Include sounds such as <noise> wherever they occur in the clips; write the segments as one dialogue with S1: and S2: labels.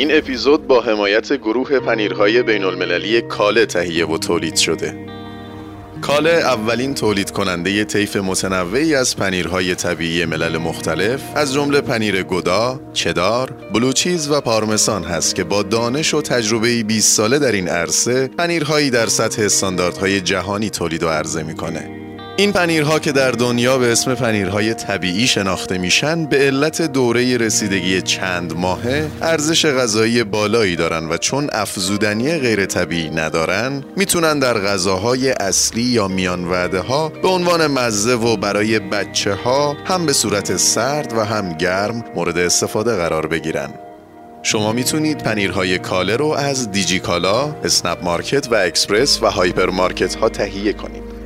S1: این اپیزود با حمایت گروه پنیرهای بین المللی کاله تهیه و تولید شده کاله اولین تولید کننده طیف متنوعی از پنیرهای طبیعی ملل مختلف از جمله پنیر گودا، چدار، بلوچیز و پارمسان هست که با دانش و تجربه 20 ساله در این عرصه پنیرهایی در سطح استانداردهای جهانی تولید و عرضه می‌کنه. این پنیرها که در دنیا به اسم پنیرهای طبیعی شناخته میشن به علت دوره رسیدگی چند ماهه ارزش غذایی بالایی دارن و چون افزودنی غیر طبیعی ندارن می‌تونن در غذاهای اصلی یا میان وعده ها به عنوان مزه و برای بچه ها هم به صورت سرد و هم گرم مورد استفاده قرار بگیرن شما می‌تونید پنیرهای کاله رو از دیجی کالا، اسنپ مارکت و اکسپرس و هایپر مارکت ها تهیه کنید.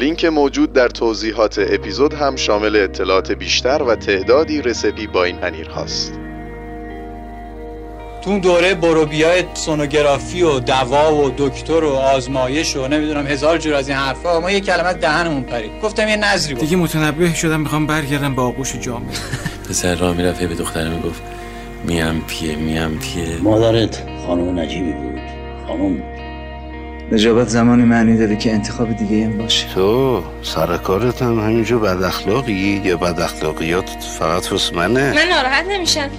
S1: لینک موجود در توضیحات اپیزود هم شامل اطلاعات بیشتر و تعدادی recipe با این پنیر هاست.
S2: تو اون دوره بروبیای سونوگرافی و دوا و دکتر و آزمایش و نمی‌دونم هزار جور از این حرفا. ما یه کلمه دهنمون پرید. گفتم یه نظری بود.
S3: دیگه متنبه شدم می‌خوام برگردم به آغوش جامعه.
S4: پسر راه می‌رفت به دختره می‌گفت میم پیه میم پیه.
S5: مادرت خانم نجیبی بود. خانم
S6: نجابت زمانی معنی داره که انتخاب دیگه هم باشه.
S7: تو سر کارت هم همینجور بد اخلاقی یا بد اخلاقیات فقط واسه منه؟
S8: من ناراحت نمیشم.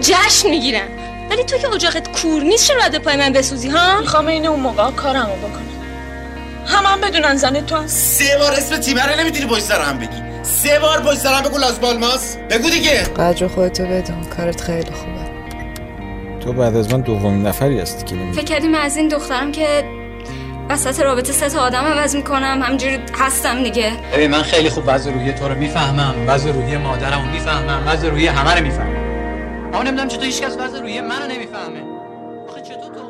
S8: جشن می‌گیرم. ولی تو که اجاقت کور نیست چرا باید پای من بسوزی ها؟
S9: می‌خوام این اون موقع کارمو بکنم. هم هم بدونن زن تو هم.
S10: سه بار اسم تیمه رو نمی‌تونی پشت سر هم بگی. سه بار پشت سر هم بگو لاس بالماس بگو دیگه.
S11: قدر خودتو بدون. کارت خیلی خوبه.
S3: تو بعد از من دومین نفری هستی که
S8: فکر کردی من از این دخترم که وسط رابطه سه تا آدم عوض می‌کنم. همینجوری هستم دیگه.
S2: ببین من خیلی خوب وضع روحی تو رو می‌فهمم. وضع روحی مادرمو می‌فهمم. وضع روحی همه رو می‌فهمم. اما نمی‌دونم چطور هیچ کس وضع روحی منو نمی‌فهمه. آخه چطور تو؟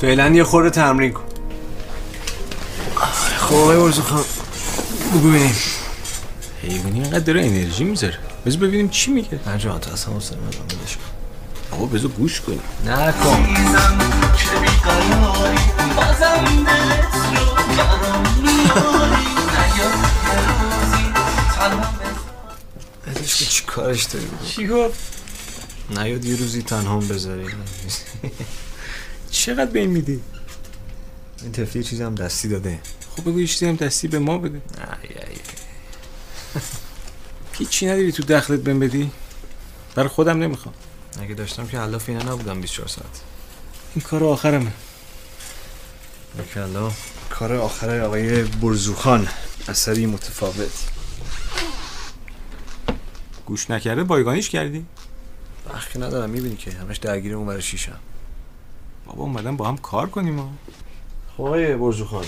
S12: فعلا یه خورده تمرین کن. خب آقای ورزو خان بگو ببینیم
S3: حیوانی اینقدر داره انرژی می‌ذاره. بذار ببینیم چی میگه.
S12: نه جان تو اصلا حوصله ندارم ولش کن.
S3: آقا بذار گوش کنیم.
S12: نکن. ولش کن چی کارش داری؟ بگو
S3: چی گفت؟
S12: نیاد یه روزی تنها هم بذاری.
S3: چقدر به این میدی؟
S12: این تفلی چیزی هم دستی داده.
S3: خب بگو یه چیزی هم دستی به ما بده. <laughs> هیچی نداری تو دخلت بهم بدی؟ برای خودم نمی‌خوام.
S12: اگه داشتم که حلاف اینا نبودم 24 ساعت.
S3: این کار آخرمه.
S12: بکلا کار آخر آقای برزوخان. اثری متفاوت.
S3: گوش نکرده؟ بایگانیش کردی؟
S12: وقتی ندارم. می‌بینی که همش درگیر اون برای شیشم.
S3: بابا اومدن با هم کار کنیم ها.
S12: خب آقای برزوخان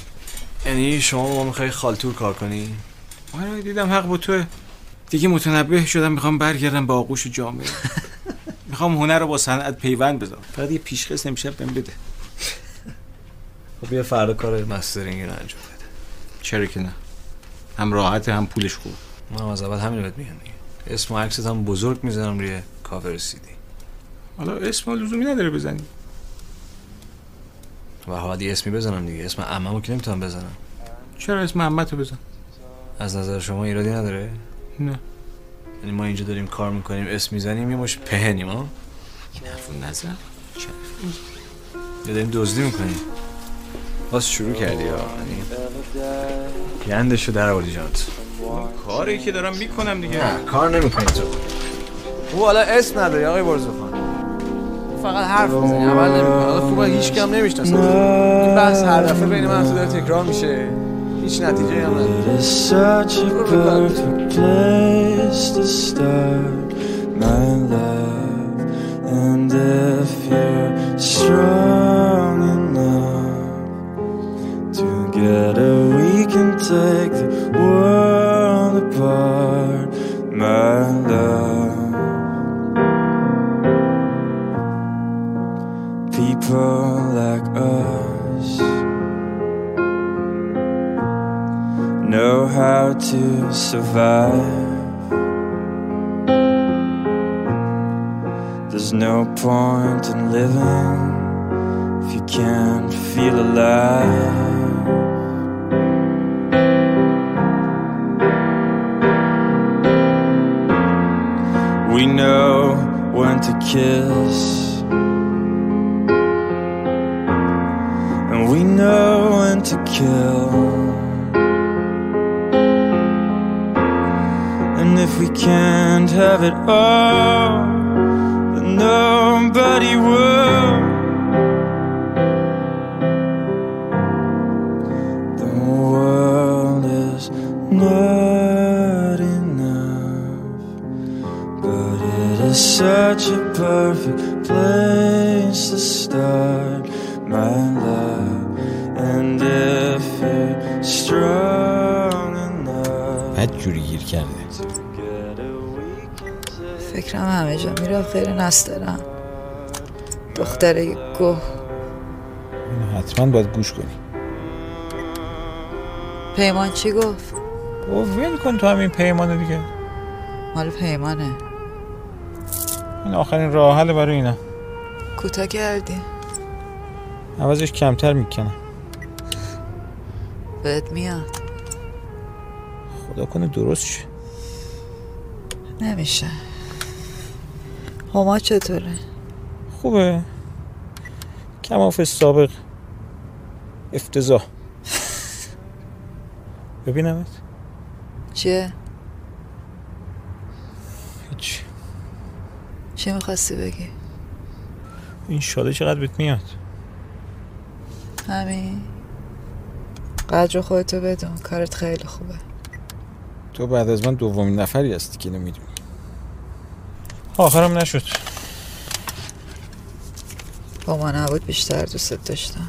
S12: یعنی شما با ما می‌خوای خالتور کار کنی؟
S3: آره دیدم حق با توه. دیگه متنبه شدم می‌خوام برگردم به آغوش جامعه. <laughs> می‌خوام هنر رو با صنعت پیوند بذارم. فقط یه پیشخص امشب بهم بده.
S12: خب بیا فردا کار مسترینگ رو انجام بده.
S3: چرا که نه؟ هم راحت هم پولش خوب
S12: من از اول همین رو بهت میگم اسم و عکست هم بزرگ می‌ذارم روی کاور سیدی.
S3: حالا اسم لزومی نداره بزنی.
S12: و حالا یه اسمی بزنم دیگه. اسم عممو که نمی‌تونم بزنم؟
S3: چرا اسم رو بزن؟
S12: از نظر شما ایرادی نداره؟
S3: نه.
S12: یعنی ما اینجا داریم کار می‌کنیم اسم می‌زنیم یه مش پهنیم ها
S3: این حرفو نزن. چه
S12: داریم دزدی می‌کنیم. باز شروع کردی ها یعنی گندشو در آوردی جانت.
S3: کاری که دارم می‌کنم دیگه.
S12: نه کار نمی‌کنی تو. او حالا اسم نداری آقای برزخان. فقط حرف بزنی اول نمی‌کنه حالا خوبه هیچ کم نمی‌شناسه این بحث هر دفعه بین من تو تکرار میشه. هیچ نتیجه هم نداره.
S13: People like us. know how to survive. There's no point in living if you can't feel alive. We know when to kiss, we know when to kill. And if we can't have it all, then nobody will. The world is not enough, but it is such a perfect place to start,
S11: فکرم همه جا میره غیر نسترم دختره گوه
S3: حتما باید گوش کنی.
S11: پیمان چی گفت؟
S3: او ول کن تو همین پیمانه دیگه.
S11: مال پیمانه.
S3: این آخرین راه حل برای اینا.
S11: کوتاه کردی.
S3: عوضش کمتر می‌کنم
S11: بهت میاد.
S3: خدا کنه درست شه.
S11: نمیشه. هما چطوره؟
S3: خوبه. کماف سابق. افتضاح. <laughs> ببینمت.
S11: چیه؟
S3: هیچ.
S11: چی می‌خواستی بگی؟
S3: این شاده چقدر بهت میاد؟
S11: همین. قدر خودتو بدون. کارت خیلی خوبه.
S3: تو بعد از من دومین نفری هستی که نمی‌دونی آخرم نشد.
S11: با ما نبود بیشتر دوستت داشتم.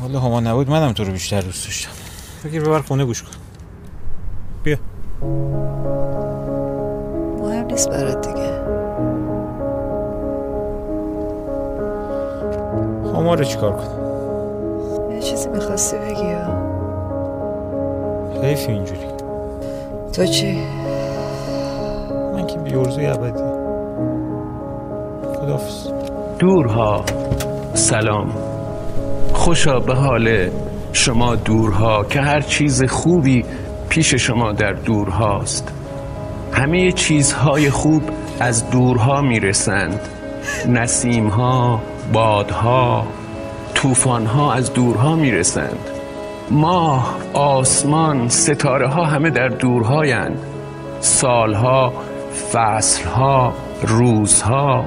S3: حالا هما نبود منم تو رو بیشتر دوست داشتم. بگیر ببر خونه گوش کن. بیا.
S11: مهم نیست برات دیگه.
S3: هما رو چیکار کنم؟
S11: یه چیزی می‌خواستی بگی یا؟
S3: حیف اینجوری.
S11: تو چی؟
S3: بیورزوی ابدی. خدافز
S14: دورها. سلام. خوشا به حال شما دورها که هر چیز خوبی پیش شما در دورهاست. همه چیزهای خوب از دورها می‌رسند. نسیمها بادها طوفانها از دورها می‌رسند. ماه آسمان ستاره ها همه در دورهایند. سالها فصلها روزها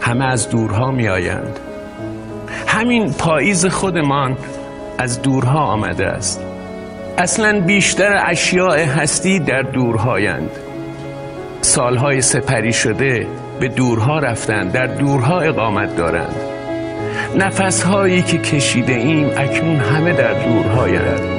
S14: همه از دورها می آیند همین پاییز خودمان از دورها آمده است. اصلا بیشتر اشیاء هستی در دورهایند. سالهای سپری شده به دورها رفتند در دورها اقامت دارند. نفسهایی که کشیده ایم اکنون همه در دورهایند.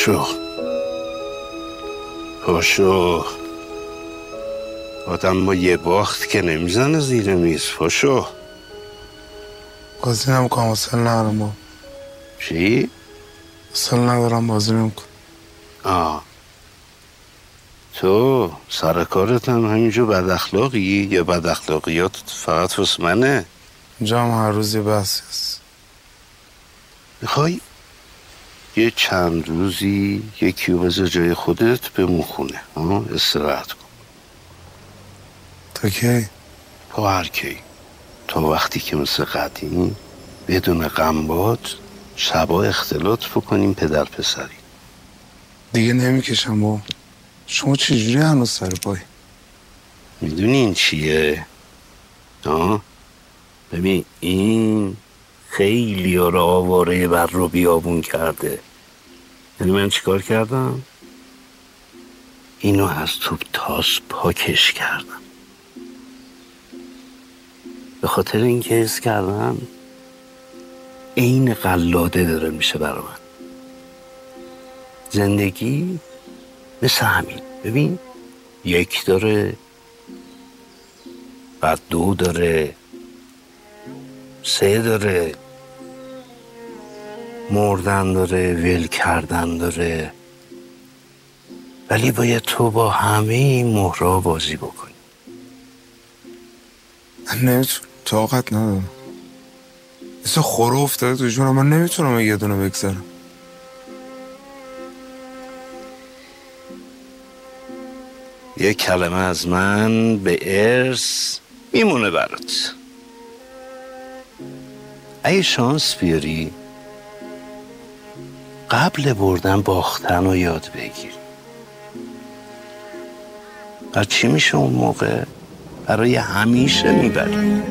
S7: پاشو پاشو آدم با یه باخت که نمی‌زنه زیر میز پاشو
S15: بازی نمی‌کنم حوصل ندارم با
S7: چی؟
S15: حوصل ندارم بازی نمی‌کنم
S7: آه تو سر کارت هم همینجا بد اخلاقی یا بد اخلاقیات فقط واسه منه
S15: اینجا هم هر روز یه بحثی هست
S7: می‌خوای یه چند روزی یکی بذار جای خودت بمون خونه؟ استراحت کن
S15: تا کی؟
S7: تا هر کی تا وقتی که مثل قدیم بدون غمبات شبا اختلاط بکنیم پدر پسری
S15: دیگه نمی‌کشم با شما چجوری هنوز سر پای
S7: می‌دونی این چیه؟ آه؟ ببین این خیلی رو آواره بر رو بیابون کرده. یعنی من چیکار کردم؟ اینو از توپ تاس پاکش کردم. به خاطر اینکه حس کردم عین قلاده داره میشه برا من. زندگی مثل همین. ببین یک داره بعد دو داره سه داره مردن داره ول کردن داره ولی باید تو با همه این مهرها بازی بکنی.
S15: من نمی‌تونم طاقت ندارم. مثل خوره افتاده تو جونم. من نمی‌تونم یه دونه بگذارم.
S7: یه کلمه از من به ارث میمونه برات. اگه شانس بیاری. قبل بردن باختن رو یاد بگیر. و چی میشه اون موقع؟ برای همیشه می‌بری.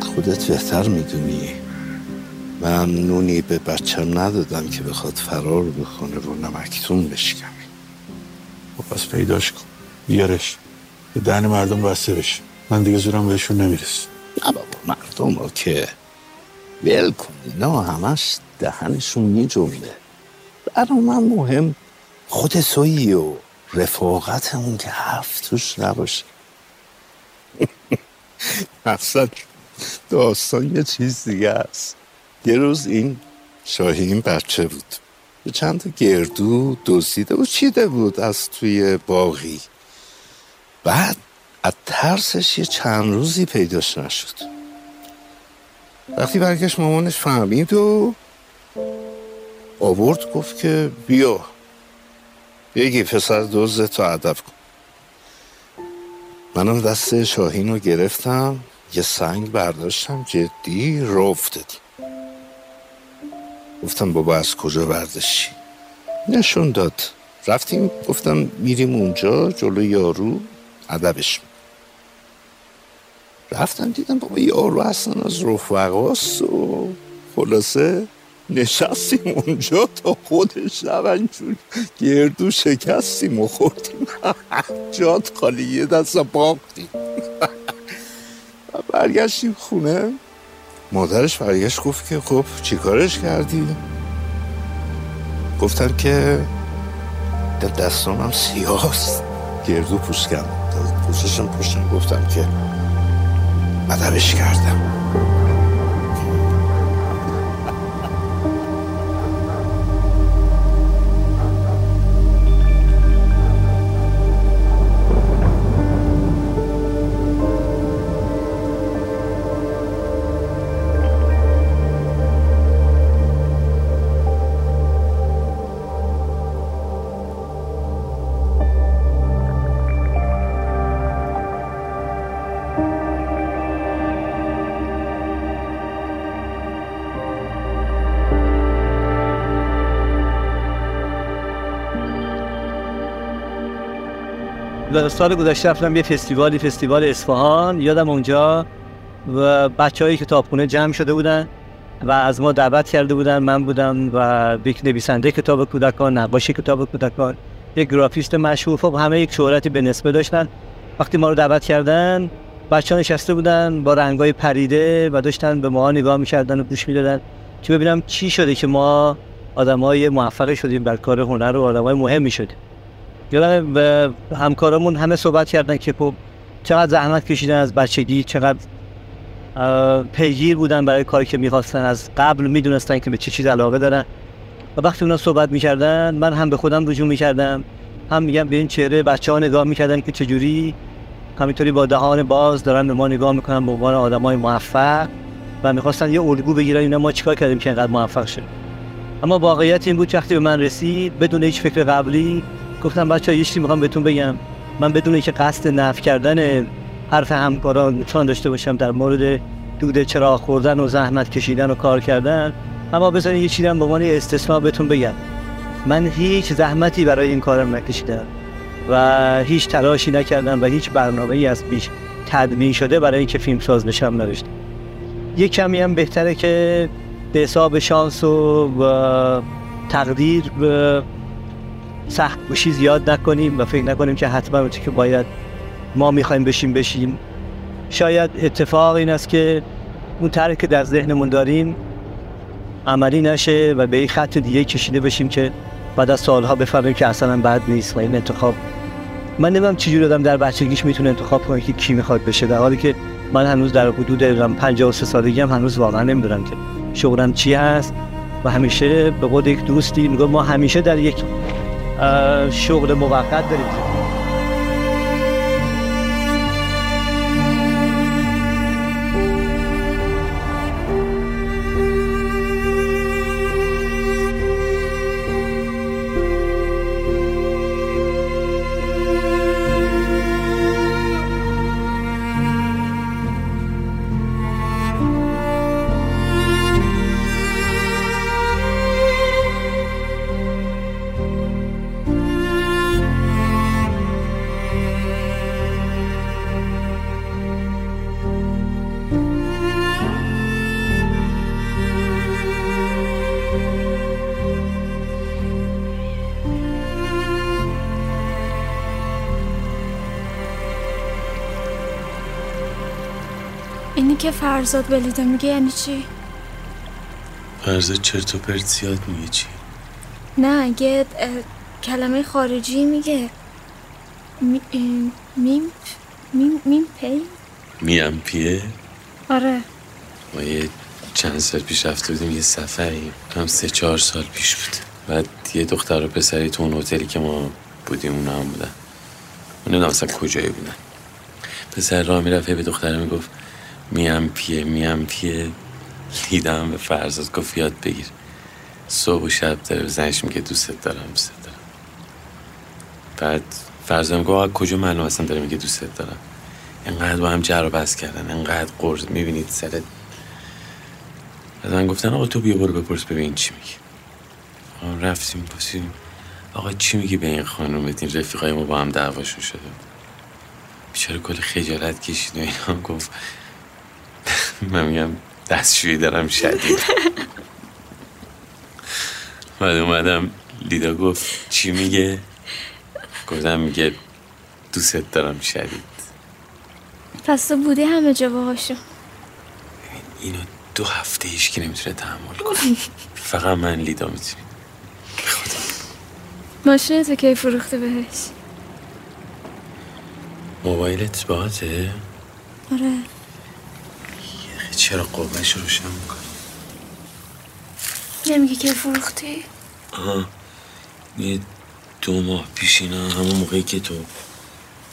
S7: خودت بهتر می‌دونی. من نونی به بچم ندادم که بخواد فرار بکنه رو نمکتون بشکم
S16: خب پس پیداش کن. بیارش. به دهن مردم بسته بشه. من دیگه زورم بهشون نمیرس
S7: نه بابا مردم رو که ول کن. اینا همش دهنشون میجنبه. برا من مهم خود تویی و رفاقتمون که حرف توش نباشه. <laughs> اصلا داستان یه چیز دیگه است. یه روز این شاهین بچه بود. به چند تا گردو دزدیده و چیده بود از توی باغی. بعد از ترسش یه چند روزی پیداش نشد. وقتی برگشت مامانش فهمید و آورد گفت که بیا بگی پسر دوزه تا ادب کن. منم دست شاهین رو گرفتم یه سنگ برداشتم جدی افتادیم گفتم بابا از کجا برداشتی؟ نشون داد. رفتیم گفتم میریم اونجا جلو یارو. ادبش رفتم دیدم بابا یارو اصلا از رفقاست و خلاصه نشستیم اونجا تا خود شب انجور گردو شکستیم و خوردیم. <laughs> جات خالی یه دست باختیم. <laughs> برگشتیم خونه. مادرش برگشت گفت که خب چیکارش کردی؟ گفتم که دستانم سیاست. گردو پوشکم پوششم پوشم گفتم که مدبش کردم.
S17: سال گذشته رفتم یه فستیوالی فستیوال اصفهان. یادم اونجا و بچه های کتابخونه جمع شده بودن و از ما دعوت کرده بودن. من بودم و یک نویسنده کتاب کودکان نقاش کتاب کودکان یک گرافیست مشهور. خب همه یک شهرتی به نسبه داشتن. وقتی ما رو دعوت کردن بچه ها نشسته بودن با رنگای پریده و داشتن به ما نگاه می‌کردن و گوش می‌دادن که ببینم چی شده که ما آدمای موفق شدیم بر کار هنر و آدمای مهمی شدیم. یادم به همکارامون همه صحبت کردن که خب چقدر زحمت کشیدن از بچگی چقدر پیگیر بودن برای کاری که می‌خواستن. از قبل می‌دونستن که به چه چیز علاقه دارن. و وقتی اونا صحبت می‌کردن من هم به خودم رجوع می‌کردم. هم میگم به این چهره بچه ها نگاه می‌کردن که چجوری. همینطوری با دهان باز دارن به ما نگاه می‌کنن به عنوان آدم های موفق. و می‌خواستن یه الگو بگیرن اینا ما چیکار کردیم که اینقدر موفق شد اما واقعیت این بود وقتی به من رسید بدون هیچ فکر قبلی گفتم بچه یه چیزی می‌خوام بهتون بگم. من بدون که قصد نف کردن حرف همکاران چون داشته باشم در مورد دود چراغ خوردن و زحمت کشیدن و کار کردن اما بذارین یه چیزی هم به عنوان استثنا بهتون بگم. من هیچ زحمتی برای این کارم نکشیدم و هیچ تلاشی نکردم و هیچ برنامه ای از پیش تدوین شده برای اینکه فیلم ساز بشم نداشتم. یه کمی هم بهتره که به حساب شانس و, تقدیر و سخت گوشی زیاد نکنیم و فکر نکنیم که حتما اون که باید ما می‌خوایم بشیم بشیم. شاید اتفاق این است که اون طرحی که در ذهنمون داریم عملی نشه و به این خط دیگه کشیده بشیم که بعد از سالها بفهمیم که اصلا بد نیست و این انتخاب. من نمیم چجوری آدم در بچگیش می‌تونه انتخاب کنه که کی می‌خواد بشه. در حالی که من هنوز در حدود 53 سالگی هم هنوز واقعا نمی‌دونم که شغلم چی هست. و همیشه به قول یک دوستی میگه ما همیشه در یک شغل موقت داریم.
S8: فرزاد ولیده میگه یعنی چی؟
S4: فرزاد چرت و پرت زیاد میگه چی؟
S8: نه یه کلمه خارجی میگه. می- میم میم میم پی؟
S4: میم پیه
S8: آره.
S4: ما یه چند سال پیش رفته بودیم یه سفری. هم سه چهار سال پیش بود. بعد یه دختر و پسری تو اون هتلی که ما بودیم اونا هم بودن. من نمی‌دونم اصلا کجایی بودن. پسر راه می‌رفت به دختره می‌گفت میم پیه میم پیه. لیدم به فرزاد گفت یاد بگیر. صبح و شب داره زنش میگه دوستت دارم دوستت دارم. بعد فرزاد میگه آقا کجا معلوم اصلا داره میگه دوستت دارم. انقدر با هم جر بحث کردن انقدر قرض می‌بینید سرت بعد من گفتن آقا تو بیا برو بپرس ببین چی میگی آقا رفتیم پرسیدیم آقا چی میگی به این خانومت؟ این رفیقای ما با هم دعواشون شده بیچاره کل خجالت کشید و اینا. گفت من میگم دستشویی دارم شدید. بعد اومدم لیدا گفت چی میگه؟ گفتم میگه دوست دارم شدید.
S8: پس تو بودی همه جا باهاشون
S4: اینو دو هفته ایش که نمی‌تونه تحمل کنه. فقط من لیدا می‌تونیم.
S8: ماشین تو کی فروخته بهش؟
S4: موبایلت باته
S8: آره.
S4: چرا قوهش روشن می‌کنی
S8: نمیگی که فروختی؟
S4: آها. یه دو ماه پیش اینا همون موقعی که تو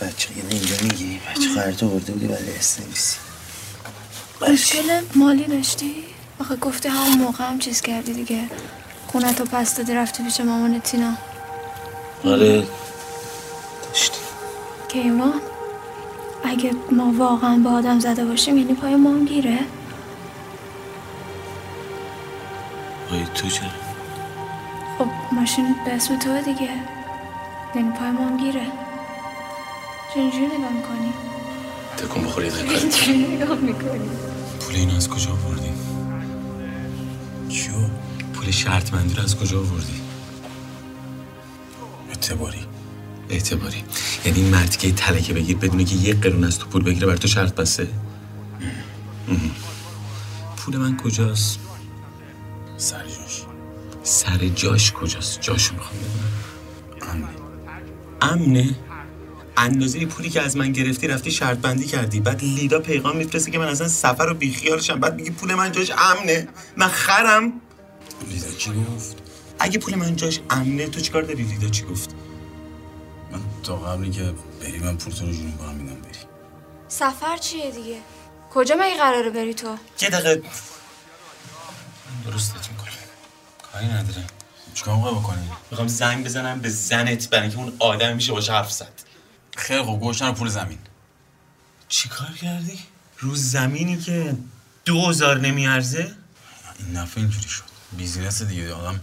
S4: بچه یعنی اینجا میگی بچه خواهرتو برده بودی برای اسنویسی
S8: مشکل مالی داشتی؟ آخه گفتی همون موقع هم چیز کردی دیگه. خونه تو پس دادی رفتی پیش مامان تینا.
S4: آره.
S8: کیوان اگه ما واقعا با آدم زده باشیم یعنی پای ما هم گیره.
S4: آی تو چرا؟
S8: خب ماشین به اسم توه دیگه. یعنی پای ما هم گیره. چه اینجوری نگاه می‌کنی؟
S4: تکون بخوری دقیقا
S8: اینجوری <laughs> نگاه می‌کنی؟
S4: پول اینو از کجا آوردی؟ چیو؟ پول شرط مندی رو از کجا آوردی؟ اعتباری. اعتباری. یعنی این مرد که تلکه بگیر بدونه که یک قرون از تو پول بگیره بر تو شرط بسته؟ ام. پول من کجاست؟ سر جاش کجاست؟ جاشو می‌خوام بدونم امنه. امنه؟ اندازه پولی که از من گرفتی رفتی شرط بندی کردی. بعد لیدا پیغام میفرسته که من اصلا سفر رو بیخیالشم بعد میگی پول من جاش امنه. من خرم. لیدا چی گفت؟ اگه پول من جاش امنه تو چیکار داری؟ لیدا چی گفت؟
S18: من تا قبلی که بری من پول تو رو جونم با هم میدم بری.
S8: سفر چیه دیگه؟ کجا مگه قراره بری تو؟
S4: یه دقیقه. من درستت کاری نداره
S18: چیکار می‌خوای بکنی؟
S4: می‌خوام زنگ بزنم به زنت برای اینکه اون آدم میشه باشه حرف زد.
S18: خیلی خوب گوشتن رو پول زمین.
S4: چیکار کردی؟ رو زمینی که دوزار نمیارزه؟
S18: این نفع اینجوری شد. بیزینس دیگه آدم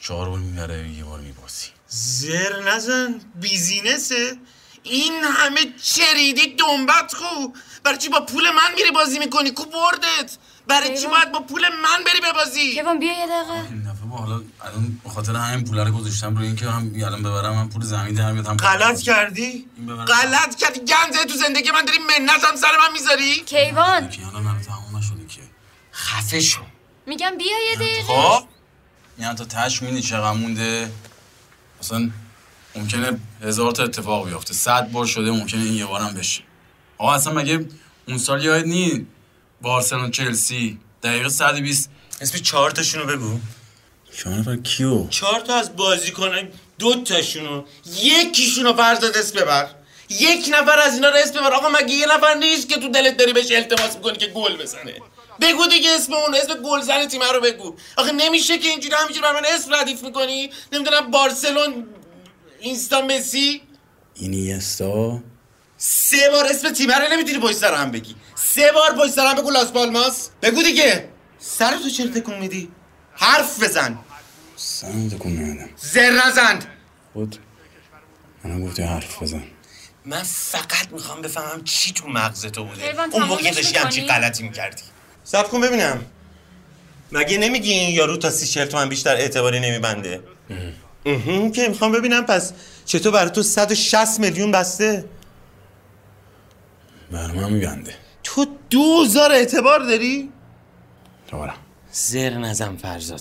S18: چهار بار می‌بره یه بار میبازی.
S10: زر نزن بیزینسه. این همه چریدی دنبت خو برای چی با پول من میری بازی می‌کنی کو بردت برای چی. باید با پول من بری ببازی؟
S8: کیوان بیا یه دقیقه.
S18: این دفعه با حالا الان به خاطر همین پول رو گذاشتم روی اینکه هم الان ببرم هم پول زمین در میاد هم
S10: غلط کردی؟ غلط کردی؟ گنزه تو زندگی من داری منت هم سر من می‌ذاری؟
S8: کیوان.
S18: که الان همه تمام نشده که.
S10: خفه شو.
S8: میگم بیا یه دقیقه.
S18: خب. یعنی تا تش میدی چقدر مونده. مثلا ممکنه هزار تا اتفاق بیفته. صد بار شده ممکنه این یه بارم بشه. آقا اصلا مگه اون سال یاد نی؟ بارسلون چلسی. دقیقه 120
S10: اسم چهار تاشونو بگو.
S18: چهار نفر کیو؟
S10: چهار تا از بازی کنن دو تاشونو. یکیشونو فرزاد اسم ببر. یک نفر از اینا رو اسم ببر. آقا مگه یه نفر نیست که تو دلت داری بهش التماس می‌کنی که گل بزنه؟ بگو دیگه اسم اون اسم گلزن تیم رو بگو. آخه نمیشه که اینجوری همینجوری بر من اسم ردیف می‌کنی؟ نمی‌دونم بارسلون اینستا مسی.
S18: اینیستا.
S10: سه بار اسم تیم رو نمی‌تونی پشت سر هم بگی. سه بار پشت سر هم بگو لاس پالماس. بگو دیگه. سر تو چرا تکون میدی؟ حرف بزن.
S18: سن تکون ندادم
S10: زر نزن
S18: خود منم گفتی حرف بزن.
S10: من فقط می‌خوام بفهمم چی تو مغز تو بوده. اون موقع داشتی همچی؟ غلطی می‌کردی. سب کن ببینم. مگه نمیگی این یارو تا سی چهل تومن بیشتر اعتباری نمیبنده؟ اون که می‌خوام ببینم. پس چطور برای تو 160 میلیون بسته؟
S18: برای من میبنده.
S10: تو دوزار اعتبار داری؟
S18: دارم
S10: زر نزن فرزاد.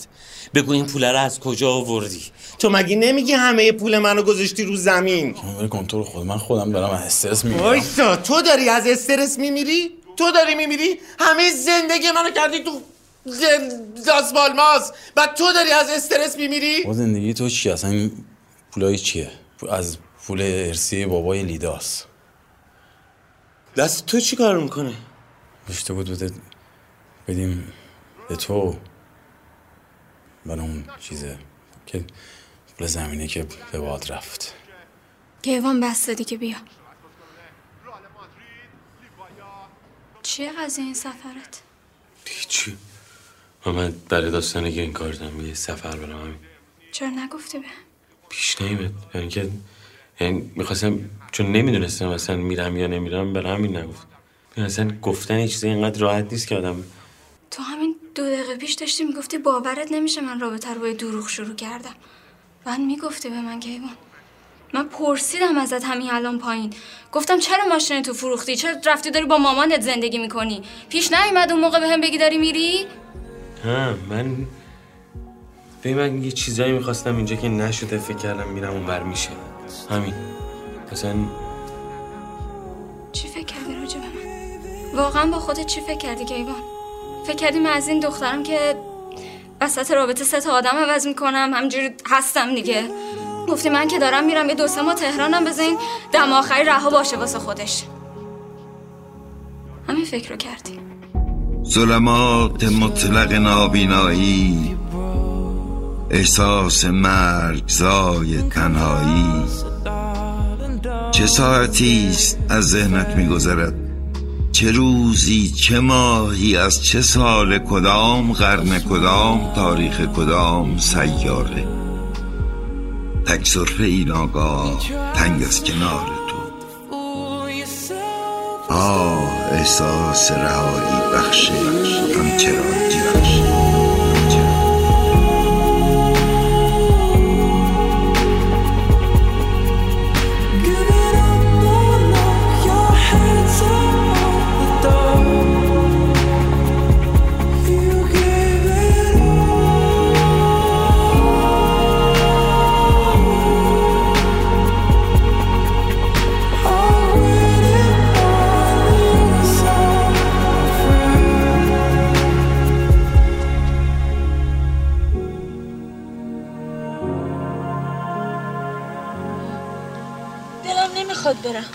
S10: بگو این پول رو از کجا آوردی؟ تو مگه نمیگی همه پول منو گذاشتی رو زمین؟
S18: کنترل خود من خودم دارم از استرس میمیرم.
S10: وایسا تو داری از استرس میمیری؟ تو داری میمیری؟ همه زندگی منو کردی تو لاس بالماس بعد تو داری از استرس میمیری؟
S18: با زندگی تو چی اصلا پولای چیه؟ از پول ارسی بابای لیداست.
S10: دست تو چی کار می‌کنه؟
S18: گفته بود بده بدیم به تو برای اون چیزه. که پول زمینه که به باد رفت.
S8: کیوان بسته دیگه بیا. چیه قضیه این سفرت؟
S4: هیچی. من برای داستان گرین کاردم یه سفر برم. همین.
S8: چرا نگفتی به؟
S4: پیش نیمد یعنی که یعنی می‌خواستم چون نمی‌دونستم اصلا میرم یا نمیرم برای همین نگفت. اصلا گفتن یه چیزی اینقدر راحت نیست که آدم
S8: تو همین دو دقیقه پیش داشتی می‌گفتی باورت نمیشه من رابطه رو با دروغ شروع کردم. بعد می‌گفتی به من کیوان. من پرسیدم ازت همین الان پایین. گفتم چرا ماشین تو فروختی؟ چرا رفتی داری با مامانت زندگی می‌کنی؟ پیش نیومد اون موقع به هم بگی داری میری؟
S4: ها من به من یه چیزایی می‌خواستم اینجا که نشده فکر کردم میرم اون بر میشه همین. اصلا
S8: چی فکر کردی راجع به من؟ واقعا با خودت چی فکر کردی کیوان؟ فکر کردی من از این دخترم که وسط رابطه سه تا آدم عوض می‌کنم. همجوری هستم دیگه. گفتی من که دارم میرم یه دو سه ماه تهرانم بزنین دم آخری رها باشه واسه خودش. همین فکر رو کردی
S19: ظلمات مطلق نابینایی احساس مرگ زای تنهایی. چه ساعتی است از ذهنت میگذرد؟ چه روزی چه ماهی از چه سال کدام قرن کدام تاریخ کدام سیاره. تک صرفه ای ناگاه تنگ از کنار تو. آه احساس رهایی بخش همچرا بخش
S9: برم.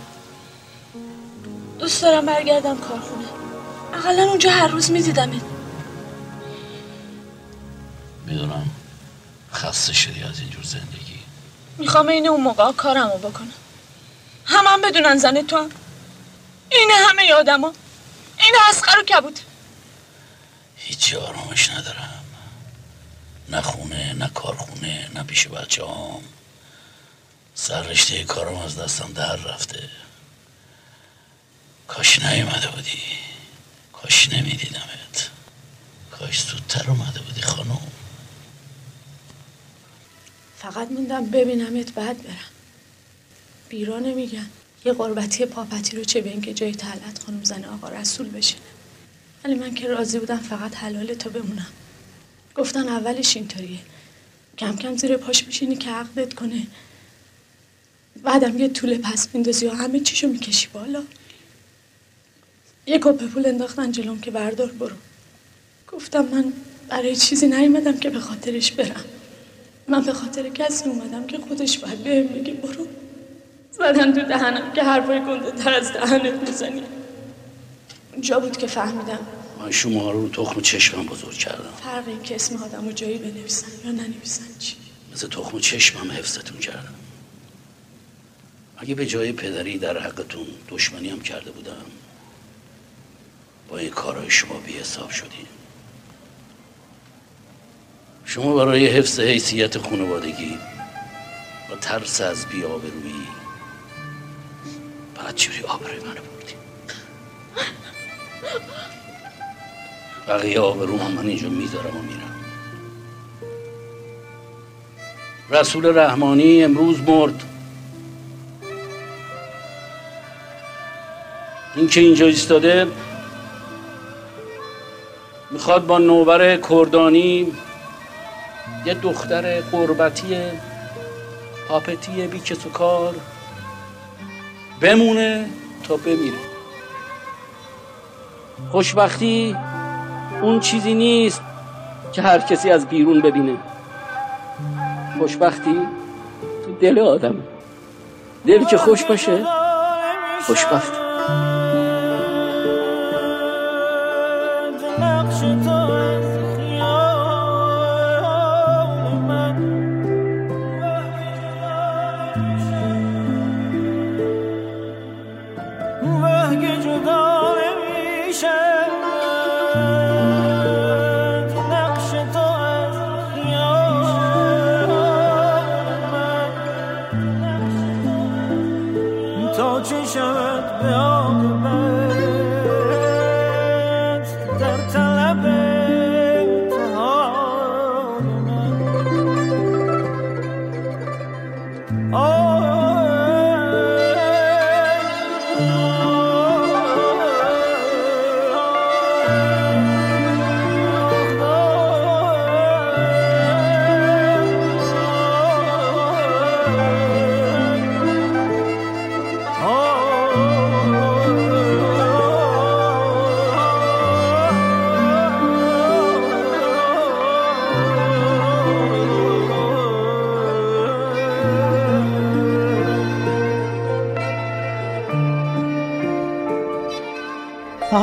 S9: دوست دارم برگردم کارخونه. اقلا اونجا هر روز میدیدمت.
S5: می‌دونم خسته شدی از اینجور زندگی.
S9: می‌خوام این اون موقع کارمو بکنم. همه هم بدونن زن تو هم. این همه یادم ها این اسقر و کبود.
S5: هیچی آرامش ندارم. نه خونه نه کارخونه نه پیش بچه هم سر رشته کارم از دستم در رفته. کاش نیومده بودی. کاش نمیدیدمت. کاش زودتر اومده بودی خانم.
S9: فقط موندم ببینمت بعد برم. بیرا نمیگن. یه قربتی پاپتی رو چه بین که جای طلعت خانم زن آقا رسول بشینه. ولی من که راضی بودم فقط حلال تو بمونم. گفتن اولش اینطوریه. کم کم زیر پاش میشینی که عقدت کنه. بعدم یه طول پس میندازی و همه چیشو می‌کشی بالا. یه کپ پول انداختن جلوم که بردار برو. گفتم من برای چیزی نیومدم که به خاطرش برم. من به خاطر کسی اومدم که خودش باید بهم بگه برو. زدن تو دهنم که حرفای گنده تر از دهنت می‌زنی. اونجا بود که فهمیدم.
S5: من شما رو تخم چشمم بزرگ کردم.
S9: فرق این که اسم آدم رو جایی بنویسن یا ننویسن چی؟
S5: مثل تخم چشمم حفظتون کردم. اگه به جای پدری در حقتون دشمنی هم کرده بودم با این کارهای شما بی حساب شدیم شما برای حفظ حیثیت خانوادگی و ترس از بیابرویی بدجوری آبروی منو بردی بقیه آبرو هم من اینجا می‌ذارم و میرم. رسول رحمانی امروز مرد این که اینجا ایستاده می‌خواد با نوبر کردانی یه دختر قربتی پاپتی بی و کار بمونه تا بمیره. خوشبختی اون چیزی نیست که هر کسی از بیرون ببینه. خوشبختی تو دل آدم دلی که خوش باشه خوشبخت.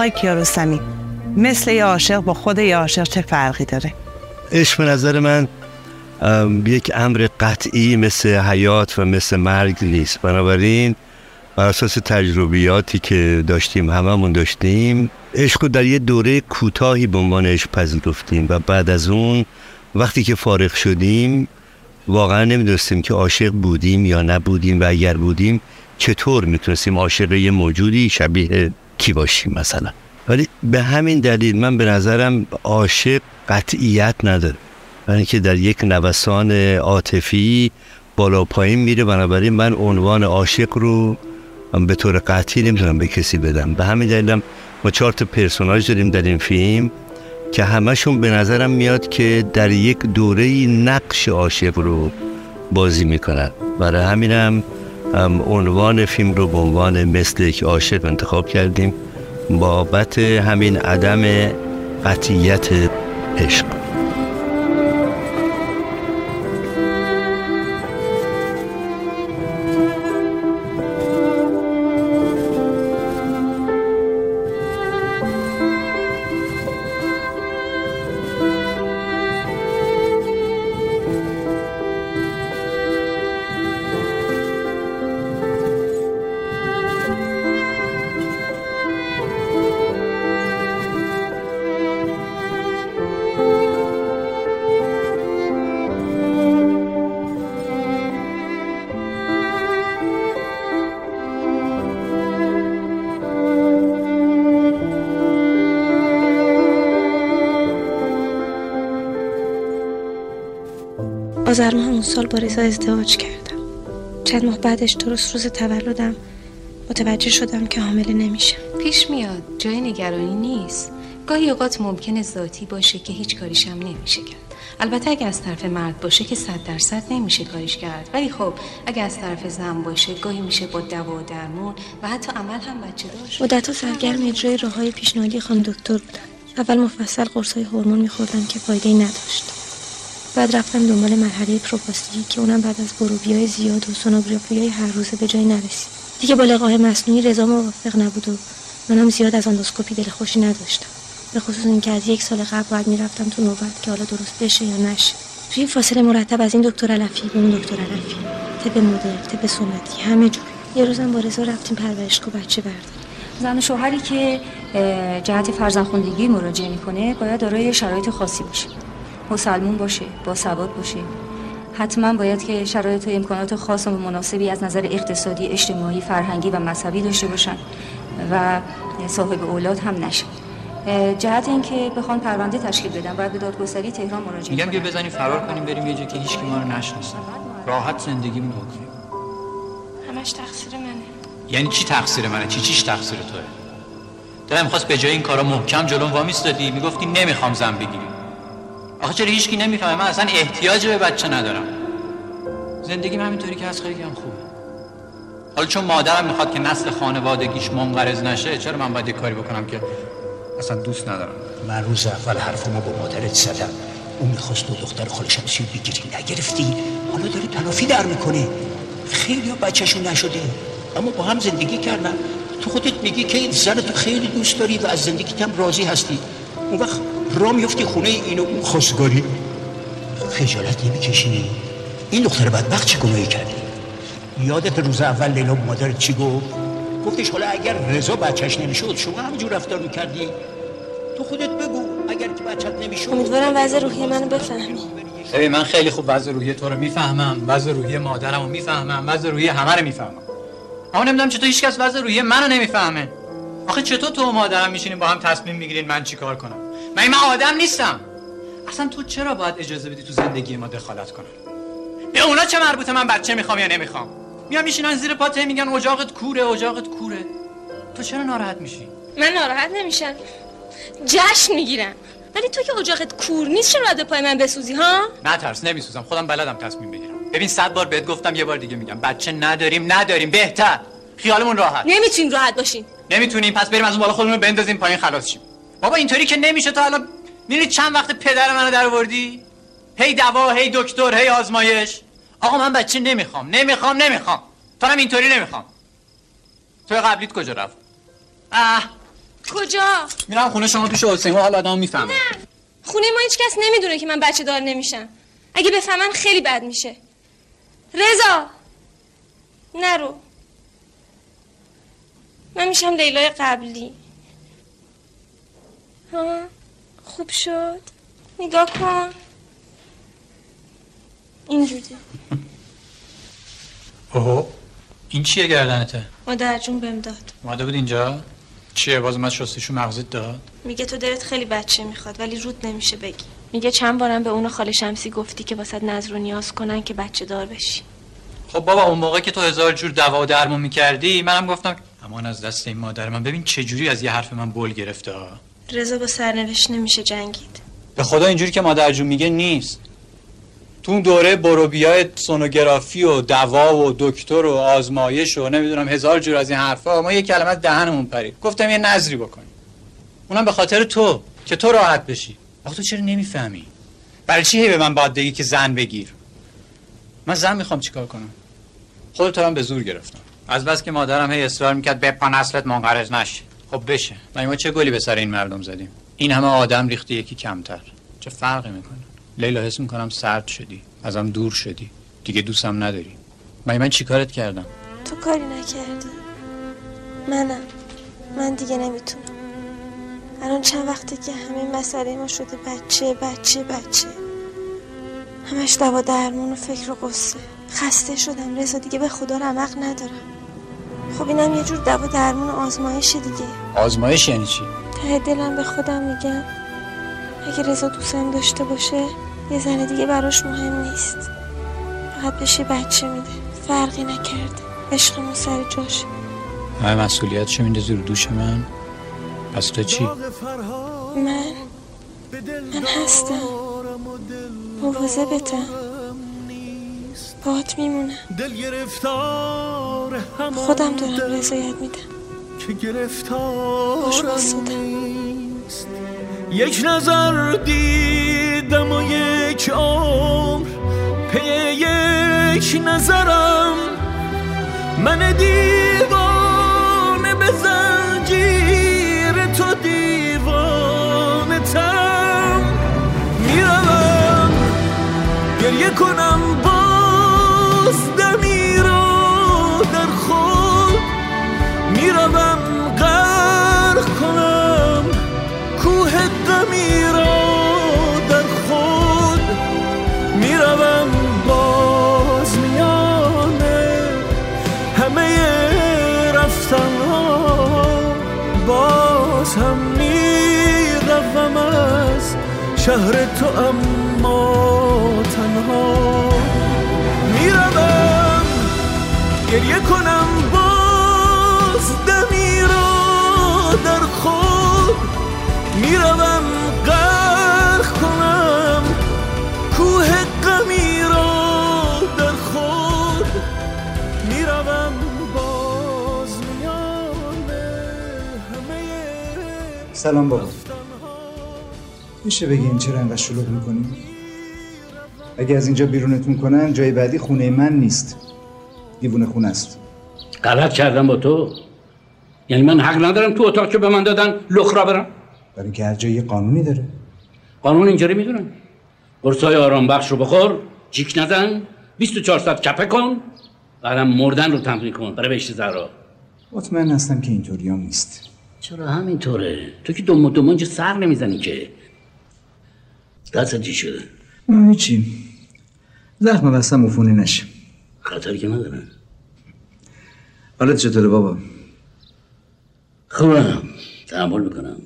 S20: آقای کیارستمی مثل یه عاشق با خود یه عاشق چه فرقی داره؟
S21: عشق به نظر من یک امر قطعی مثل حیات و مثل مرگ نیست. بنابراین بر اساس تجربیاتی که داشتیم هممون داشتیم عشق رو در یه دوره کوتاهی به عنوان عشق پذیرفتیم و بعد از اون وقتی که فارغ شدیم واقعا نمی‌دونستیم که عاشق بودیم یا نبودیم و اگر بودیم چطور می‌تونستیم عاشق یه موجودی شبیه کی باشیم مثلا؟ ولی به همین دلیل من به نظرم عاشق قطعیت نداره. برای اینکه در یک نوسان عاطفی بالا پایین میره بنابراین من عنوان عاشق رو به طور قطعی نمی‌تونم به کسی بدم. به همین دلیلم ما چهار تا پرسوناج داریم در این فیلم که همشون به نظرم میاد که در یک دوره نقش عاشق رو بازی می‌کنن. برای همینم هم عنوان فیلم رو به عنوان مثل یک عاشق انتخاب کردیم بابت همین عدم قطعیت عشق.
S22: سال با رضا ازدواج کردم. چند ماه بعدش درست روز تولدم. متوجه شدم که حامله نمیشم
S23: پیش میاد. جای نگرانی نیست. گاهی اوقات ممکنه ذاتی باشه که هیچ کاریش هم نمیشه کرد. البته اگه از طرف مرد باشه که صد درصد نمیشه کاریش کرد. ولی خب اگه از طرف زن باشه گاهی میشه با دوا و درمون و حتی عمل هم بچه دار
S22: مدتها سرگرم اجرای راههای پیشنهادی خانم دکتر بودم. اول مفصل قرصای هورمون میخوردم که فایده نداشت. بعد رفتم دنبال مرحله پروپاستیکی که اونم بعد از بروبیای زیاد و سونوگرافی های هر روزه به جای نرسید. دیگه با لقاح مصنوعی رضا موافق نبود و منم زیاد از اندوسکوپی دل خوشی نداشتم. به خصوص اینکه از یک سال قبل باید می‌رفتم تو نوبت که حالا درست بشه یا نشه. توی فاصله مرتب از این دکتر علفی به اون دکتر علفی طب مدرن طب سنتی همه جور یه روزم با رضا رفتیم پرورشگاه بچه برداریم.
S24: زن و شوهری که جهت فرزندخوندگی مراجعه می‌کنه باید دارای شرایط خاصی باشه. مسلمون باشه با سواد باشه. حتما باید که شرایط و امکانات خاص و مناسبی از نظر اقتصادی اجتماعی فرهنگی و مذهبی داشته باشن و صاحب اولاد هم نشه. جهت اینکه بخوان پرونده تشکیل بدن باید به دادگستری تهران مراجعه
S2: میگم بیا بزنیم فرار کنیم بریم یه جا که هیچ کی ما رو نشناسه. راحت زندگیمون رو بکنیم.
S8: همش تقصیر منه.
S2: یعنی چی تقصیر منه؟ چی چیش تقصیر توه؟ دلم می‌خواست به جای این کارا محکم جلوم وامیستادی. می‌گفتی نمی‌خوام زن بگیری آخه چرا هیچکی نمی‌فهمه؟ من اصلا احتیاج به بچه ندارم. زندگیم همینطوری که از خیلی هم خوبه. حالا چون مادرم می‌خواد که نسل خانوادگیش منقرض نشه چرا من باید کاری بکنم که اصلا دوست ندارم؟
S5: من روز اول حرفمو با مادرت زدم. اون می‌خواست دو دختر خالشمسی بگیری. نگرفتی؟ حالا داره تلافی در می‌کنه خیلی بچهشون نشده اما با هم زندگی کردن. تو خودت میگی که زن تو خیلی دوست داری و از زندگیت هم راضی هستی. اون وقت را میفتی خونه این و اون. خواستگاری خجالت نمی‌کشی. این دختر بدبخت چه گناهی کردی؟ یادت روز اول لیلا به مادرت چی گفت؟ گفتش حالا اگر رضا بچهش نمی‌شد شما همینجور رفتار می‌کردی؟ تو خودت بگو اگر که بچت نمی‌شد.
S22: امیدوارم وضع روحی منو بفهمی.
S2: ببین من خیلی خوب وضع روحی تو رو می‌فهمم. وضع روحی مادرم رو می‌فهمم. وضع روحی همه رو می‌فهمم. اما نمی‌دونم چطور هیچکس وضع روحی منو نمی‌فهمه. آخه چطور تو و مادرم میشینیم با هم تصمیم می‌گیرین من چیکار کنم؟ من من آدم نیستم. اصلا تو چرا باید اجازه بدی تو زندگی ما دخالت کنم؟ به اونا چه مربوطه من بچه می‌خوام یا نمی‌خوام؟ میان میشینن زیر پات هی میگن اجاقت کوره اجاقت کوره. تو چرا ناراحت میشی؟
S22: من ناراحت نمیشم. جشن می‌گیرم. ولی تو که اجاقت کور نیست چرا به پای من بسوزی ها؟
S2: نه ترس نمیسوزم. خودم بلدم تصمیم بگیرم. ببین صد بار بهت گفتم یه بار دیگه میگم. بچه نداریم نداریم. بهتر. خیالمون راحت.
S22: نمی‌تونیم راحت باشیم.
S2: نمی‌تونیم. پس بریم از اون بالا خودمون بندازیم پایین خلاص شیم. بابا اینطوری که نمیشه تا حالا میری چند وقت پدر منو در آوردی هی دوا هی دکتر هی آزمایش. آقا من بچه نمی‌خوام نمی‌خوام نمی‌خوام. تو هم اینطوری نمی‌خوام. تو قبلیت کجا رفت؟ اه
S22: کجا؟
S2: میرم خونه شما پیش حسین حالا آدم می‌فهمه
S22: خونه ما هیچ کس نمی‌دونه که من بچه دار نمیشم. اگه بفهمن خیلی بد میشه. رضا! نرو. من میشم لیلای قبلی. خوب شد. نگاه کن. اینجوری.
S2: اوه این چیه گردنته؟
S22: مادر جون بهم داد.
S2: اومده بود اینجا؟ چیه؟ باز اومد شستشو مغزت داد؟
S22: میگه تو دلت خیلی بچه می‌خواد ولی رود نمیشه بگی. میگه چند بارم به اون خاله شمسی گفتی که واسه نظر و نیاز کنن که بچه دار بشی.
S2: خب بابا اون موقع که تو هزار جور دوا و درمون می‌کردی منم گفتم امان از دست این مادر من. ببین چه جوری از یه حرف من بل گرفته ها.
S22: رضا با سرنوشت نمیشه جنگید.
S2: به خدا اینجوری که مادر جون میگه نیست. تو اون دوره بروبیای سونوگرافی و دوا و دکتر و آزمایش و نمی‌دونم هزار جور از این حرفا ما یه کلمه دهنمون پرید. گفتم یه نظری بکنی اونم به خاطر تو که تو راحت بشی. آخه تو چرا نمی‌فهمی؟ برای چی هی به من باید که زن بگیر؟ من زن می‌خوام چیکار کنم؟ خودت هم به زور گرفتم. از بس که مادرم هی اصرار می‌کرد به پا نسلت منقرض نشه. خب بشه. و ما چه گلی به سر این مردم زدیم؟ این همه آدم ریختی یکی کمتر. چه فرقی می‌کنه؟ لیلا حس می‌کنم سرد شدی. ازم دور شدی. دیگه دوستم نداری. من من چیکارت کردم؟
S22: تو کاری نکردی. منم. من دیگه نمی‌تونم. الان چند وقته که همه مسئله ما شده بچه بچه بچه. همش دوا درمون و فکر و قصه خسته شدم. رضا دیگه به خدا رمق ندارم. خب اینم یه جور دوا درمون و آزمایشه دیگه.
S2: آزمایش یعنی چی؟
S22: ته دلم به خودم میگم. اگه رضا دوستم داشته باشه یه زن دیگه براش مهم نیست.
S25: راحت بشی بچه میده. فرقی نکرده. عشقمون سر جاشه
S2: همه مسئولیت چه میده زیر دوش من. پس تو چی؟
S25: من؟ من هستم. مواظبتم. باهات میمونم خودم دارم رضایت میدم.
S26: که
S25: واسودم.
S26: نیست. یک نظر دیدم و یک عمر. پی یک نظرم. من دیوانه شهر تو اما تنها. می‌روم گریه کنم باز دمی را در خود می‌روم غرق کنم کوه غمی را در خود می‌روم باز میانه همه
S27: سلام بابا. میشه بگین چرا انقدر شلوغ می‌کنی؟ اگه از اینجا بیرونتون کنن جای بعدی خونه من نیست. دیوونه خونه است.
S5: غلط کردم با تو. یعنی من حق ندارم تو اتاق که به من دادن لخ را برم.
S27: برای اینکه هر جایی یه قانونی داره.
S5: قانون اینجوری می‌دونم. قرصای آرام بخش رو بخور جیک نزن 24 ساعت کپه کن بعدم مردن رو تمرین کن. برای بهشت زهرا.
S27: مطمئن هستم که اینطوری هم نیست.
S5: چرا همینطوره؟ تو که دم اینجا سر نمی‌زنی که. دست چی شده؟
S27: نه هیچی. زخم بستم عفونی نشه
S5: خطری که نداره.
S27: حالت چطوره بابا؟
S5: خوبم. تحمل می‌کنم.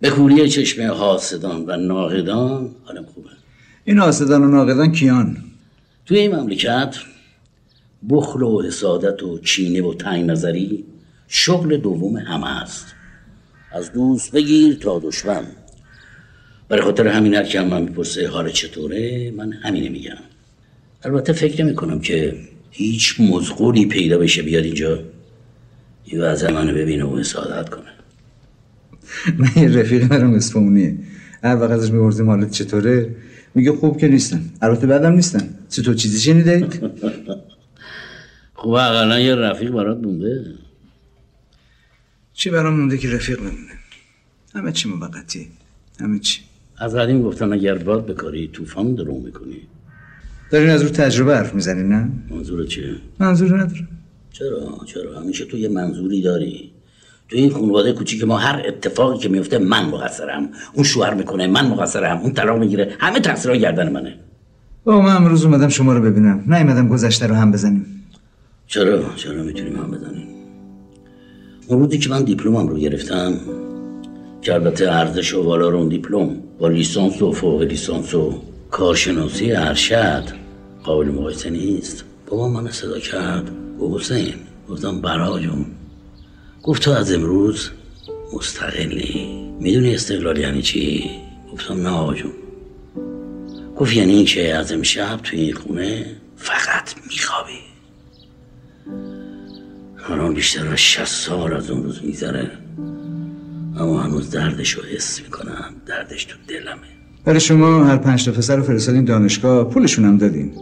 S5: به کوری چشم حاسدان و ناقدان حالم خوبه.
S27: این حاسدان و ناقدان کیان؟
S5: توی این مملکت بخل و حسادت و چینه و تنگ نظری شغل دوم همه است. از دوست بگیر تا دشمن. برای خاطر همین هر که هم من می‌پرسه حال چطوره من همینه میگم. البته فکر نمی کنم که هیچ مزغولی پیدا بشه بیاد اینجا. یه وضع منو ببینه و حسادت کنه.
S27: من یه رفیق دارم اصفهونیه هر وقت ازش می‌پرسیم حالت چطوره میگه خوب که نیستن البته بعدم نیستن چطور چیزی شنیدید؟ <laughs>
S5: خب اقلا یه رفیق برات مونده.
S27: چی برام مونده که رفیق بمونه؟ همه چی موقتی همه چی.
S5: از قدیم گفتن اگر باد بکاری طوفان درو می‌کنی.
S27: دارین از رو تجربه حرف می‌زنین نه؟
S5: منظور چیه؟
S27: منظور ندارم.
S5: چرا؟ چرا؟ همیشه تو یه منظوری داری. تو این خانواده کوچیک ما هر اتفاقی که میفته من مقصرم. اون شوهر می‌کنه من مقصرم. اون طلاق می‌گیره. همه تقصیرها گردن منه.
S27: با من امروز اومدم شما رو ببینم. نیومدم گذشته رو هم بزنیم.
S5: چرا؟ چرا می‌تونیم هم بزنیم؟ اون روزی که من دیپلمم رو گرفتم که البته ارزش و والار اون دیپلم با لیسانس و فوق لیسانس و کارشناسی ارشد. قابل مقایسه نیست. بابا من صدا کرد. گفت حسین گفتم برا جون گفت تو از امروز مستقلی. می‌دونی استقلال یعنی چی؟ گفتم نه آقا جون گفت یعنی اینکه از امشب توی این خونه فقط میخوابی. الان بیشتر از 60 سال از اون روز می‌ذاره اما هنوز دردش رو حس می‌کنم. دردش تو دلمه.
S27: برای شما هر پنج تا پسر رو فرستادین دانشگاه. پولشون هم دادین.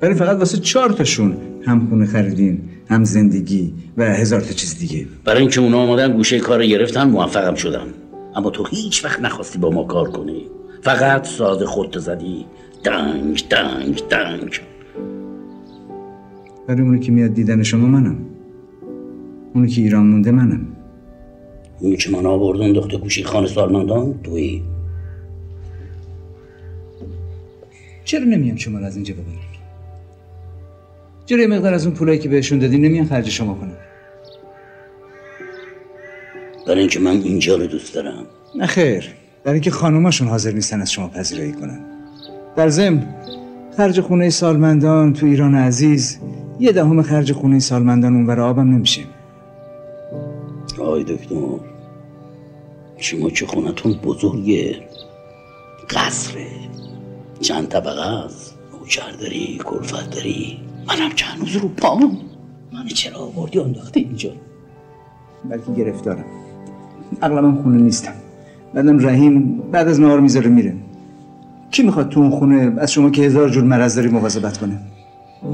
S27: برای فقط واسه چهار تاشون هم خونه خریدین هم زندگی و هزار تا چیز دیگه.
S5: برای اینکه اونا آمدن گوشه کار گرفتن موفقم شدم. اما تو هیچ وقت نخواستی با ما کار کنی. فقط ساز خودت زدی. دنگ دنگ دنگ.
S27: برای اونی که میاد دیدن شما منم. اونی که ایران مونده منم.
S5: اونی که من آوردن دخت گوشی خانه سالمندان توی.
S27: چرا نمیان شما از اینجا ببرن؟ چرا یه مقدار از اون پولایی که بهشون دادین نمیان خرج شما کنن.
S5: برای اینکه من اینجا رو دوست دارم.
S27: نه خیر. برای اینکه خانوماشون حاضر نیستن از شما پذیرایی کنن. در ضمن خرج خونه سالمندان تو ایران عزیز یه دهم خرج خونه سالمندان اونور آبم نمیشه.
S5: آقای دکتر. شما که خونتون بزرگه. قصره. چند طبقه است نوکر داری کلفت داری منم که هنوز رو پام من چرا آوردی انداخته اینجا؟
S27: بلکه گرفتارم. اغلبم خونه نیستم. بعدم رحیم بعد از نهار می‌ذاره میره. کی می‌خواد تو اون خونه از شما که هزار جور مرض داری مواظبت کنه؟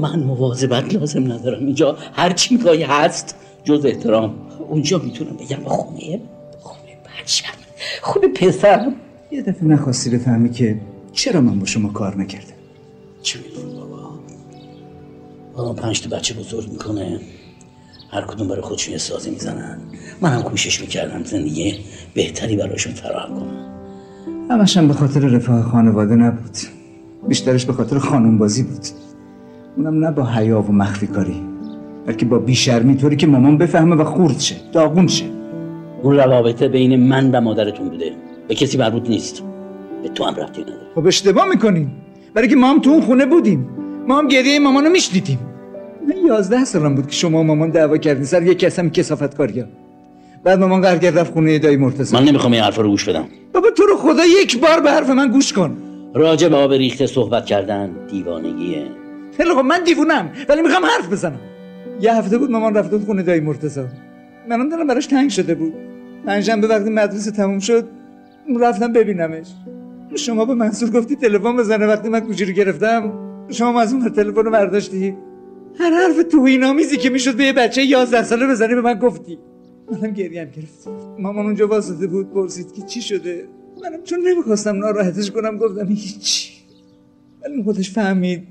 S5: من مواظبت لازم ندارم اینجا. هر چی می‌خوای هست جز احترام. اونجا می‌تونم بگم به خونه خونه بچم خونه پسرم.
S27: یه دفعه نخواستی بفهمی که چرا من با شما کار نکردم؟
S5: چی می‌دونم بابا؟ آدم پنج تا بچه بزرگ می‌کنه. هر کدوم برای خودشون یه سازی می‌زنن. منم کوشش می‌کردم زندگی بهتری براشون فراهم کنم.
S27: همشم به خاطر رفاه خانواده نبود. بیشترش به خاطر خانم بازی بود. اونم نه با حیا و مخفی کاری. بلکه با بیشرمی طوری که مامان بفهمه و خورد شه داغون شه.
S5: اون روابطه بین من و مادرتون بوده. به کسی مربوط نیست. به تو هم ربطی نداره.
S27: خب اشتباه می‌کنیم. برای که ما هم تو اون خونه بودیم. ما هم گریه مامانو میشنیدیم. من یازده سالم بود که شما و مامان دعوا کردین. سر یک کسم کسافت کاریا بعد مامان قرار کرد رفت خونه دایی مرتضی.
S5: من نمی‌خوام این حرفا رو گوش بدم.
S27: بابا تو رو خدا یک بار به حرف من گوش کن.
S5: راجع به آب ریخته صحبت کردن دیوانگیه.
S27: خیلی خب من دیوونم ولی می‌خوام حرف بزنم. یه هفته بود مامان رفته بود خونه دایی مرتضی. منم دلم براش تنگ شده بود. پنجشنبه وقتی مدرسه تموم شد رفتم ببینمش. شما به منصور گفتی تلفن بزنه وقتی من گوشی رو گرفتم. شما از اون تلفن رو برداشتی. هر حرف توهین‌آمیزی که می‌شد به یه بچه 11 ساله بزنی به من گفتی. منم گریم گرفت مامان اونجا واسطه بود پرسید که چی شده. منم چون نمی‌خواستم ناراحتش کنم گفتم هیچ ولی خودش فهمید.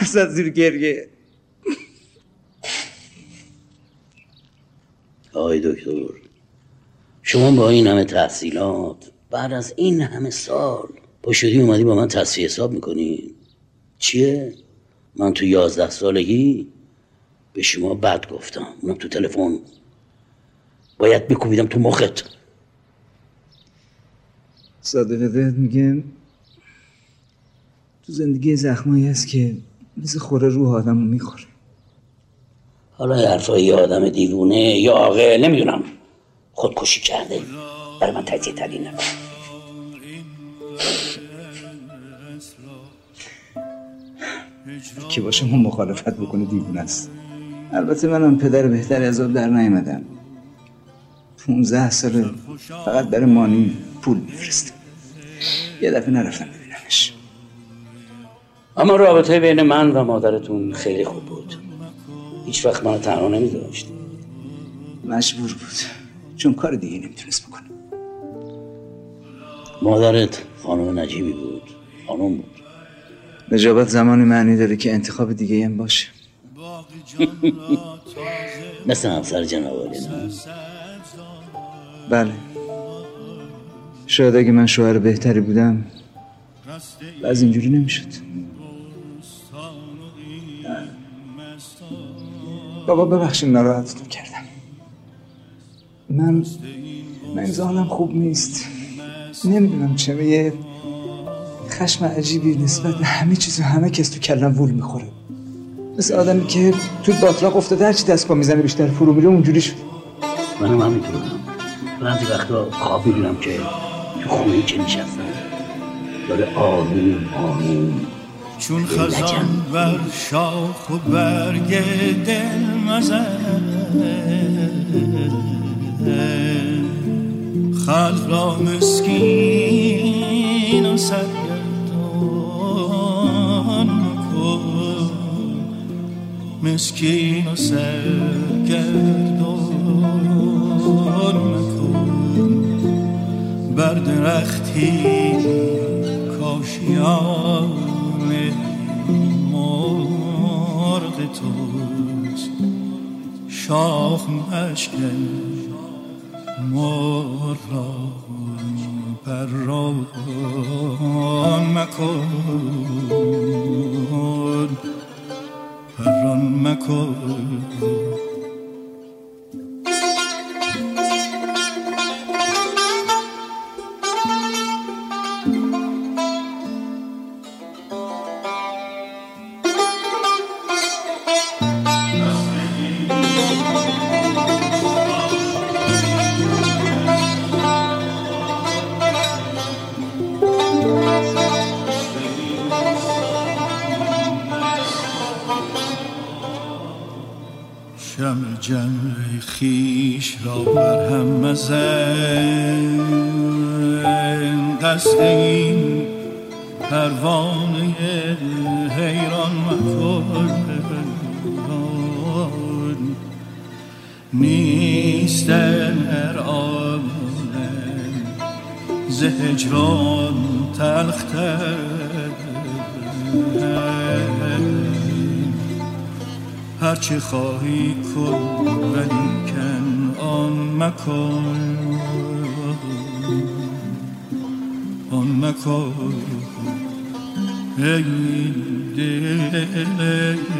S27: از زیر گریه
S5: آقای دکتر. شما با این همه تحصیلات بعد از این همه سال پاشدی اومدی با من تصفیه حساب می‌کنی؟ چیه؟ من تو یازده سالگی به شما بد گفتم. اونم تو تلفن. باید بکوبیدم تو مخت.
S27: صادق بهت میگه؟ تو زندگی زخمایی هست که مثل خوره روح آدم می‌خوره.
S5: حالا یه حرفای یه آدم دیوونه یا عاقل نمی‌دونم. خودکشی کرده. برای من تجزیه تحلیل نکن
S27: که باشه ما مخالفت بکنه دیوونه است. البته منم پدر بهتری از آب در نیومدم. 15 سال فقط برای مانی پول میفرستم. یه دفعه نرفتم ببینمش.
S5: اما رابطه بین من و مادرتون خیلی خوب بود. هیچ وقت منو تنها نمیذاشت.
S27: مجبور بود. چون کار دیگه نمی‌تونست بکنه.
S5: مادرت خانم نجیبی بود. خانم بود.
S27: نجابت زمانی معنی داره که انتخاب دیگه هم باشه.
S5: مثل همسر نه؟
S27: بله. شاید اگه من شوهر بهتری بودم از اینجوری نمی‌شد. بابا ببخشید ناراحتتون کردم. من من حالم خوب نیست. نمی‌دونم چه یه خشم عجیبی نسبت به همه چیز و همه کس تو کلم وول می‌خوره. مثل آدمی که تو باطلاق افتاده هرچی دست پا می‌زنه بیشتر فرو میره اونجوری شد
S5: منم همینطورم بعضی وقتا خواب می‌بینم که تو خونه که نشستم داره آروم آروم
S26: چون خزان بر شاخ و برگ دل خلق را مسکین و سرگردان مکن. مسکین و سرگردان مکن. بر درختی کاشیان مرغ توست. شاخ مشکل مر را پران مکن. پران مکن. ز هجران تلختر هرچه خواهی کن ولی کن آن مکن. آن مکن. ای دل.